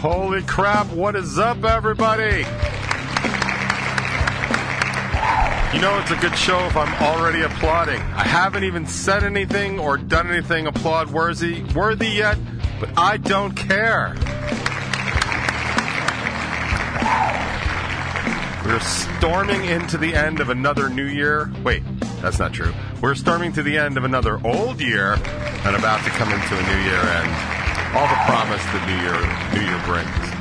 Holy crap, what is up, everybody? You know, it's a good show if I'm already applauding. I haven't even said anything or done anything applaud worthy, worthy yet, but I don't care. We're storming into the end of another new year. Wait, that's not true. We're storming to the end of another old year and about to come into a new year and all the promise that New Year New Year brings.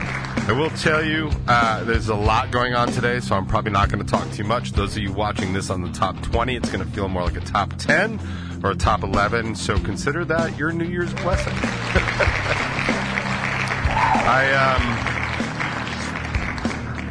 I will tell you, uh, there's a lot going on today, so I'm probably not going to talk too much. Those of you watching this on the top 20, it's going to feel more like a top 10 or a top 11, so consider that your New Year's blessing. I, um,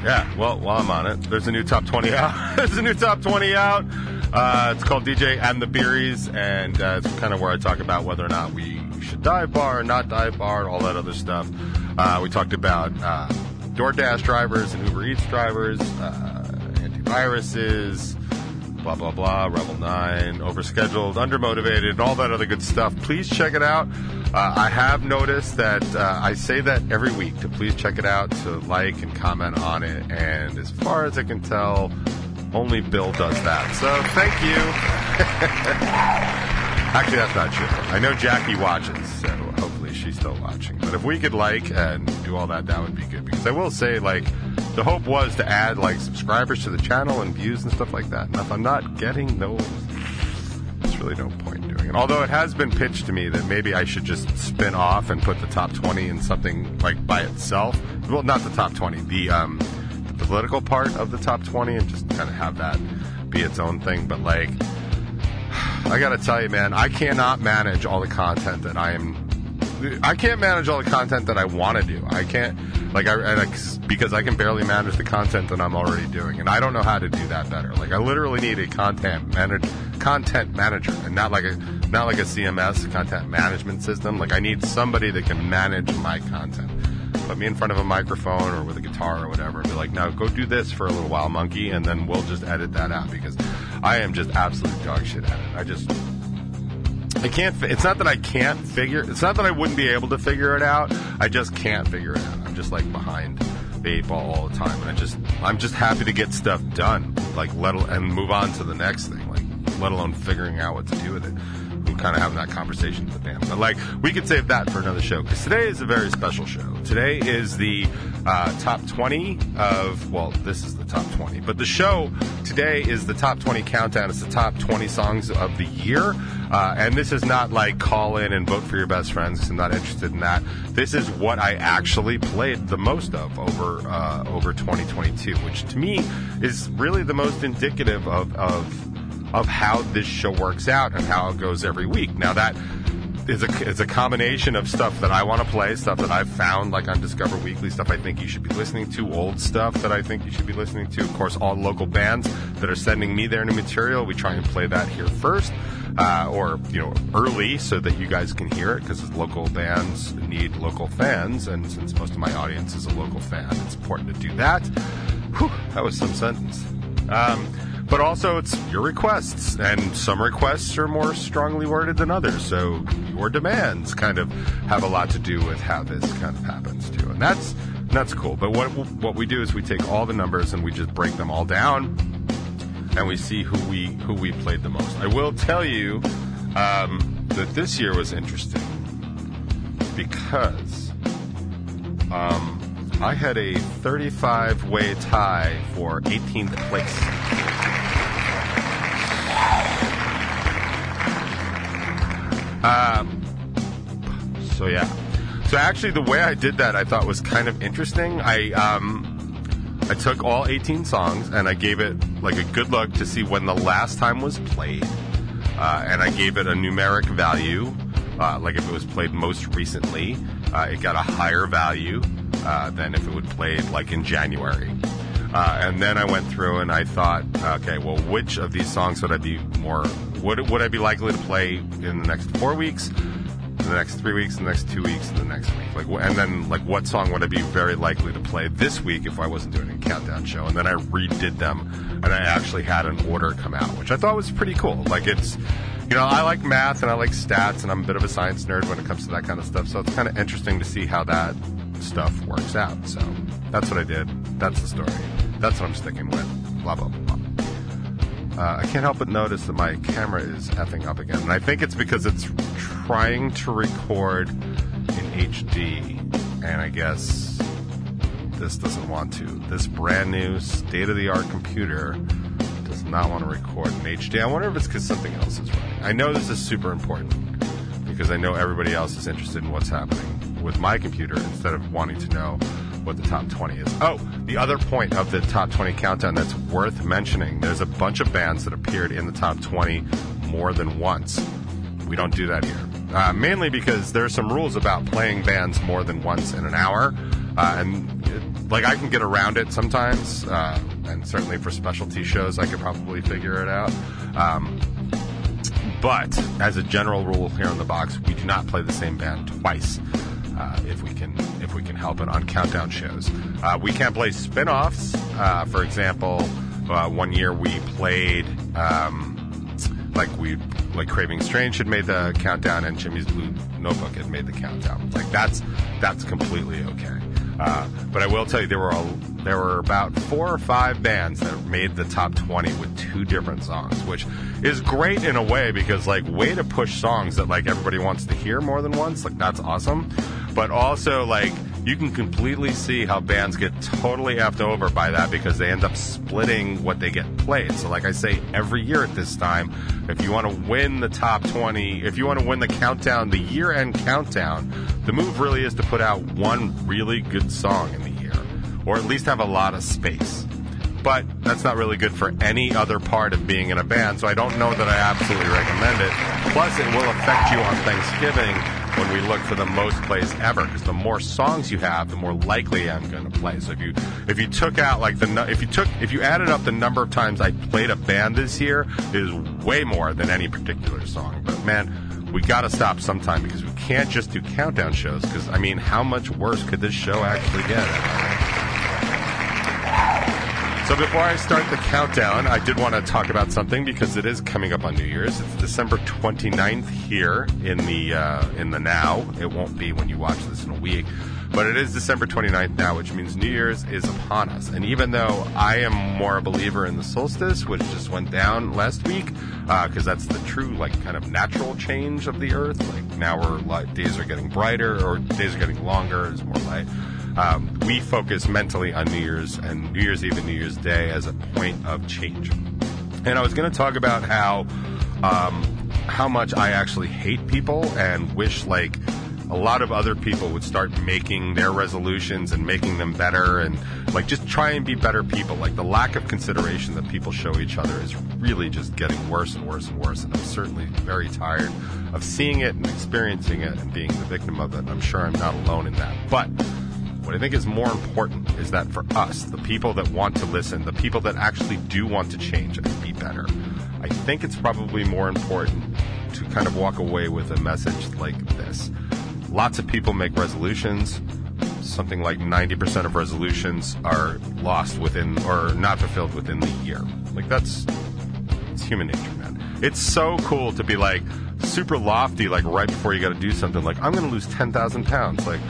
yeah, well, while I'm on it, there's a new top 20 out. there's a new top 20 out. Uh, it's called DJ and the Beeries, and uh, it's kind of where I talk about whether or not we should dive bar not dive bar, all that other stuff. Uh, we talked about uh, DoorDash drivers and Uber Eats drivers, uh, antiviruses, blah, blah, blah, Rebel 9, overscheduled, undermotivated, and all that other good stuff. Please check it out. Uh, I have noticed that uh, I say that every week to please check it out, to like and comment on it. And as far as I can tell, only Bill does that. So thank you. Actually, that's not true. I know Jackie watches, so hopefully she's still watching. But if we could like and do all that, that would be good. Because I will say, like, the hope was to add like subscribers to the channel and views and stuff like that. And if I'm not getting those, there's really no point in doing it. Although it has been pitched to me that maybe I should just spin off and put the top 20 in something like by itself. Well, not the top 20, the um, the political part of the top 20, and just kind of have that be its own thing. But like. I gotta tell you, man, I cannot manage all the content that I am. I can't manage all the content that I want to do. I can't, like, I, I because I can barely manage the content that I'm already doing, and I don't know how to do that better. Like, I literally need a content manage, content manager, and not like a not like a CMS content management system. Like, I need somebody that can manage my content. Put me in front of a microphone or with a guitar or whatever, and be like, "Now go do this for a little while, monkey," and then we'll just edit that out because I am just absolute dog shit at it. I just I can't. It's not that I can't figure. It's not that I wouldn't be able to figure it out. I just can't figure it out. I'm just like behind the eight ball all the time, and I just I'm just happy to get stuff done, like let and move on to the next thing, like let alone figuring out what to do with it. Kind of having that conversation with the band, but like we could save that for another show because today is a very special show. Today is the uh, top 20 of well, this is the top 20, but the show today is the top 20 countdown. It's the top 20 songs of the year. Uh, and this is not like call in and vote for your best friends. I'm not interested in that. This is what I actually played the most of over uh, over 2022, which to me is really the most indicative of of of how this show works out and how it goes every week. Now that is a is a combination of stuff that I want to play, stuff that I've found like on Discover Weekly, stuff I think you should be listening to, old stuff that I think you should be listening to. Of course, all local bands that are sending me their new material. We try and play that here first uh, or you know early so that you guys can hear it because local bands need local fans, and since most of my audience is a local fan, it's important to do that. Whew, that was some sentence. Um, but also, it's your requests, and some requests are more strongly worded than others. So your demands kind of have a lot to do with how this kind of happens too, and that's that's cool. But what what we do is we take all the numbers and we just break them all down and we see who we who we played the most. I will tell you um, that this year was interesting because um, I had a 35 way tie for 18th place. Um, so yeah. So actually, the way I did that, I thought was kind of interesting. I um, I took all 18 songs and I gave it like a good look to see when the last time was played, uh, and I gave it a numeric value, uh, like if it was played most recently, uh, it got a higher value uh, than if it would played like in January. Uh, and then I went through and I thought, okay, well, which of these songs would I be more would would I be likely to play in the next four weeks? the next three weeks, the next two weeks, the next week. Like, and then like, what song would I be very likely to play this week if I wasn't doing a countdown show? And then I redid them, and I actually had an order come out, which I thought was pretty cool. Like, it's you know, I like math and I like stats, and I'm a bit of a science nerd when it comes to that kind of stuff. So it's kind of interesting to see how that stuff works out. So that's what I did. That's the story. That's what I'm sticking with. Blah blah blah. Uh, I can't help but notice that my camera is effing up again, and I think it's because it's trying to record in HD, and I guess this doesn't want to. This brand new state of the art computer does not want to record in HD. I wonder if it's because something else is running. I know this is super important because I know everybody else is interested in what's happening with my computer instead of wanting to know what the top 20 is. Oh, the other point of the top 20 countdown that's worth mentioning there's a bunch of bands that appeared in the top 20 more than once. We don't do that here. Uh, mainly because there's some rules about playing bands more than once in an hour. Uh, and it, like I can get around it sometimes, uh, and certainly for specialty shows, I could probably figure it out. Um, but as a general rule here on the box, we do not play the same band twice. Uh, if we can if we can help it on countdown shows. Uh, we can't play spin-offs. Uh, for example, uh, one year we played um, like we like Craving Strange had made the countdown and Jimmy's Blue Notebook had made the countdown. Like that's that's completely okay. Uh, but I will tell you there were a, there were about four or five bands that made the top 20 with two different songs, which is great in a way because like way to push songs that like everybody wants to hear more than once. Like that's awesome. But also like you can completely see how bands get totally effed over by that because they end up splitting what they get played. So, like I say, every year at this time, if you want to win the top 20, if you want to win the countdown, the year end countdown, the move really is to put out one really good song in the year, or at least have a lot of space. But that's not really good for any other part of being in a band, so I don't know that I absolutely recommend it. Plus, it will affect you on Thanksgiving when we look for the most plays ever because the more songs you have the more likely i'm going to play. So if you if you took out like the if you took if you added up the number of times i played a band this year is way more than any particular song. But man we got to stop sometime because we can't just do countdown shows because i mean how much worse could this show actually get so before I start the countdown, I did want to talk about something because it is coming up on New Year's. It's December 29th here in the uh, in the now. It won't be when you watch this in a week, but it is December 29th now, which means New Year's is upon us. And even though I am more a believer in the solstice, which just went down last week, because uh, that's the true like kind of natural change of the Earth. Like now we're like days are getting brighter or days are getting longer. There's more light um, we focus mentally on New Year's and New Year's Eve and New Year's Day as a point of change. And I was going to talk about how um, how much I actually hate people and wish like a lot of other people would start making their resolutions and making them better and like just try and be better people. Like the lack of consideration that people show each other is really just getting worse and worse and worse. And I'm certainly very tired of seeing it and experiencing it and being the victim of it. I'm sure I'm not alone in that. But what I think is more important is that for us, the people that want to listen, the people that actually do want to change and be better, I think it's probably more important to kind of walk away with a message like this. Lots of people make resolutions. Something like 90% of resolutions are lost within or not fulfilled within the year. Like that's it's human nature, man. It's so cool to be like super lofty, like right before you got to do something. Like I'm going to lose 10,000 pounds. Like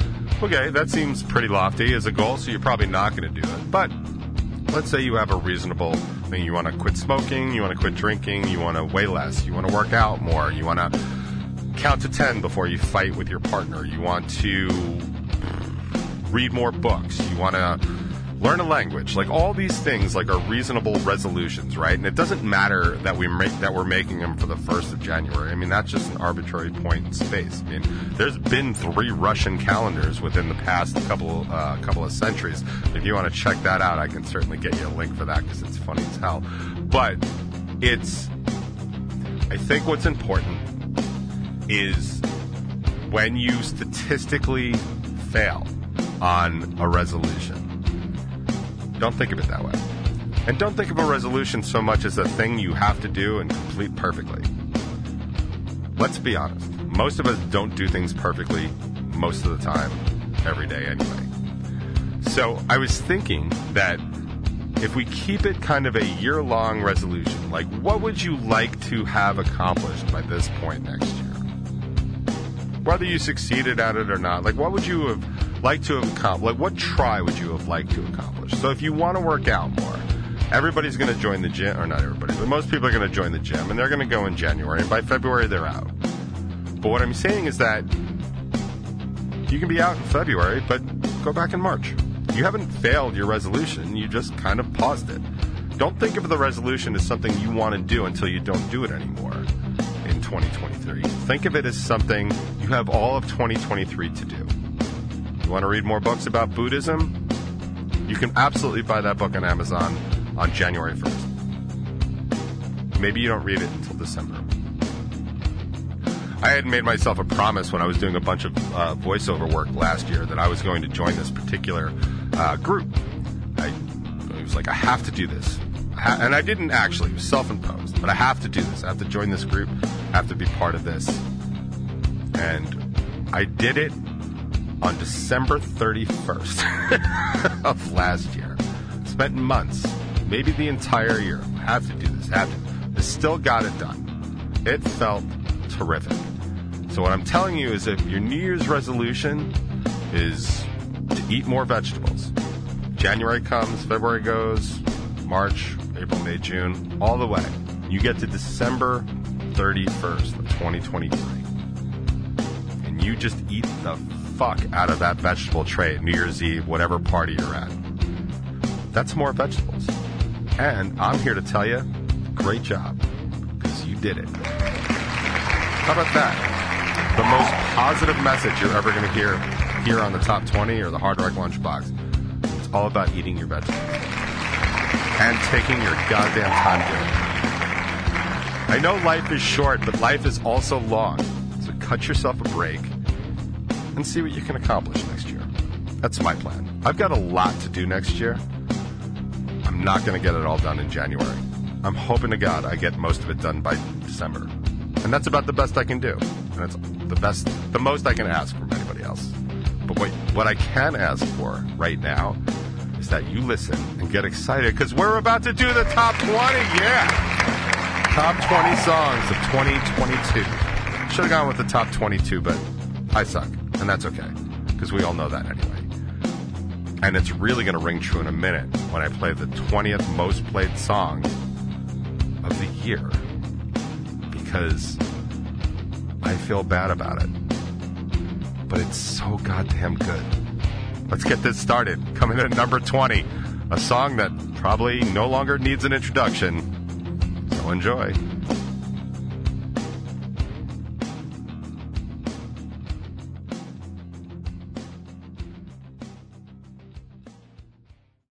Okay, that seems pretty lofty as a goal, so you're probably not going to do it. But let's say you have a reasonable thing. You want to quit smoking, you want to quit drinking, you want to weigh less, you want to work out more, you want to count to 10 before you fight with your partner, you want to read more books, you want to learn a language. Like all these things, like are reasonable resolutions, right? And it doesn't matter that we make that we're making them for the first of January. I mean, that's just an arbitrary point in space. I mean, there's been three Russian calendars within the past couple uh, couple of centuries. If you want to check that out, I can certainly get you a link for that because it's funny as hell. But it's, I think what's important is when you statistically fail on a resolution don't think of it that way. And don't think of a resolution so much as a thing you have to do and complete perfectly. Let's be honest. Most of us don't do things perfectly most of the time, every day anyway. So I was thinking that if we keep it kind of a year long resolution, like what would you like to have accomplished by this point next year? Whether you succeeded at it or not, like what would you have like to have accomplished? Like, what try would you have liked to accomplish? So, if you want to work out more, everybody's going to join the gym, or not everybody, but most people are going to join the gym, and they're going to go in January, and by February they're out. But what I'm saying is that you can be out in February, but go back in March. You haven't failed your resolution, you just kind of paused it. Don't think of the resolution as something you want to do until you don't do it anymore in 2023. Think of it as something you have all of 2023 to do. You want to read more books about Buddhism? You can absolutely buy that book on Amazon on January 1st. Maybe you don't read it until December. I had made myself a promise when I was doing a bunch of uh, voiceover work last year that I was going to join this particular uh, group. I, I was like, I have to do this. I ha- and I didn't actually, it was self imposed, but I have to do this. I have to join this group, I have to be part of this. And I did it on December 31st of last year. Spent months, maybe the entire year. Have to do this, have to. I still got it done. It felt terrific. So what I'm telling you is if your New Year's resolution is to eat more vegetables, January comes, February goes, March, April, May, June, all the way. You get to December 31st of 2023. And you just eat the fuck out of that vegetable tray at New Year's Eve, whatever party you're at. That's more vegetables. And I'm here to tell you, great job, because you did it. How about that? The most positive message you're ever going to hear here on the top 20 or the Hard Rock Lunchbox. It's all about eating your vegetables and taking your goddamn time doing it. I know life is short, but life is also long. So cut yourself a break and see what you can accomplish next year. That's my plan. I've got a lot to do next year. I'm not going to get it all done in January. I'm hoping to God I get most of it done by December. And that's about the best I can do. And it's the best, the most I can ask from anybody else. But what, what I can ask for right now is that you listen and get excited because we're about to do the top 20. Yeah. Top 20 songs of 2022. Should have gone with the top 22, but I suck. And that's okay because we all know that anyway. And it's really going to ring true in a minute when I play the 20th most played song of the year because I feel bad about it. But it's so goddamn good. Let's get this started. Coming in at number 20, a song that probably no longer needs an introduction. So enjoy.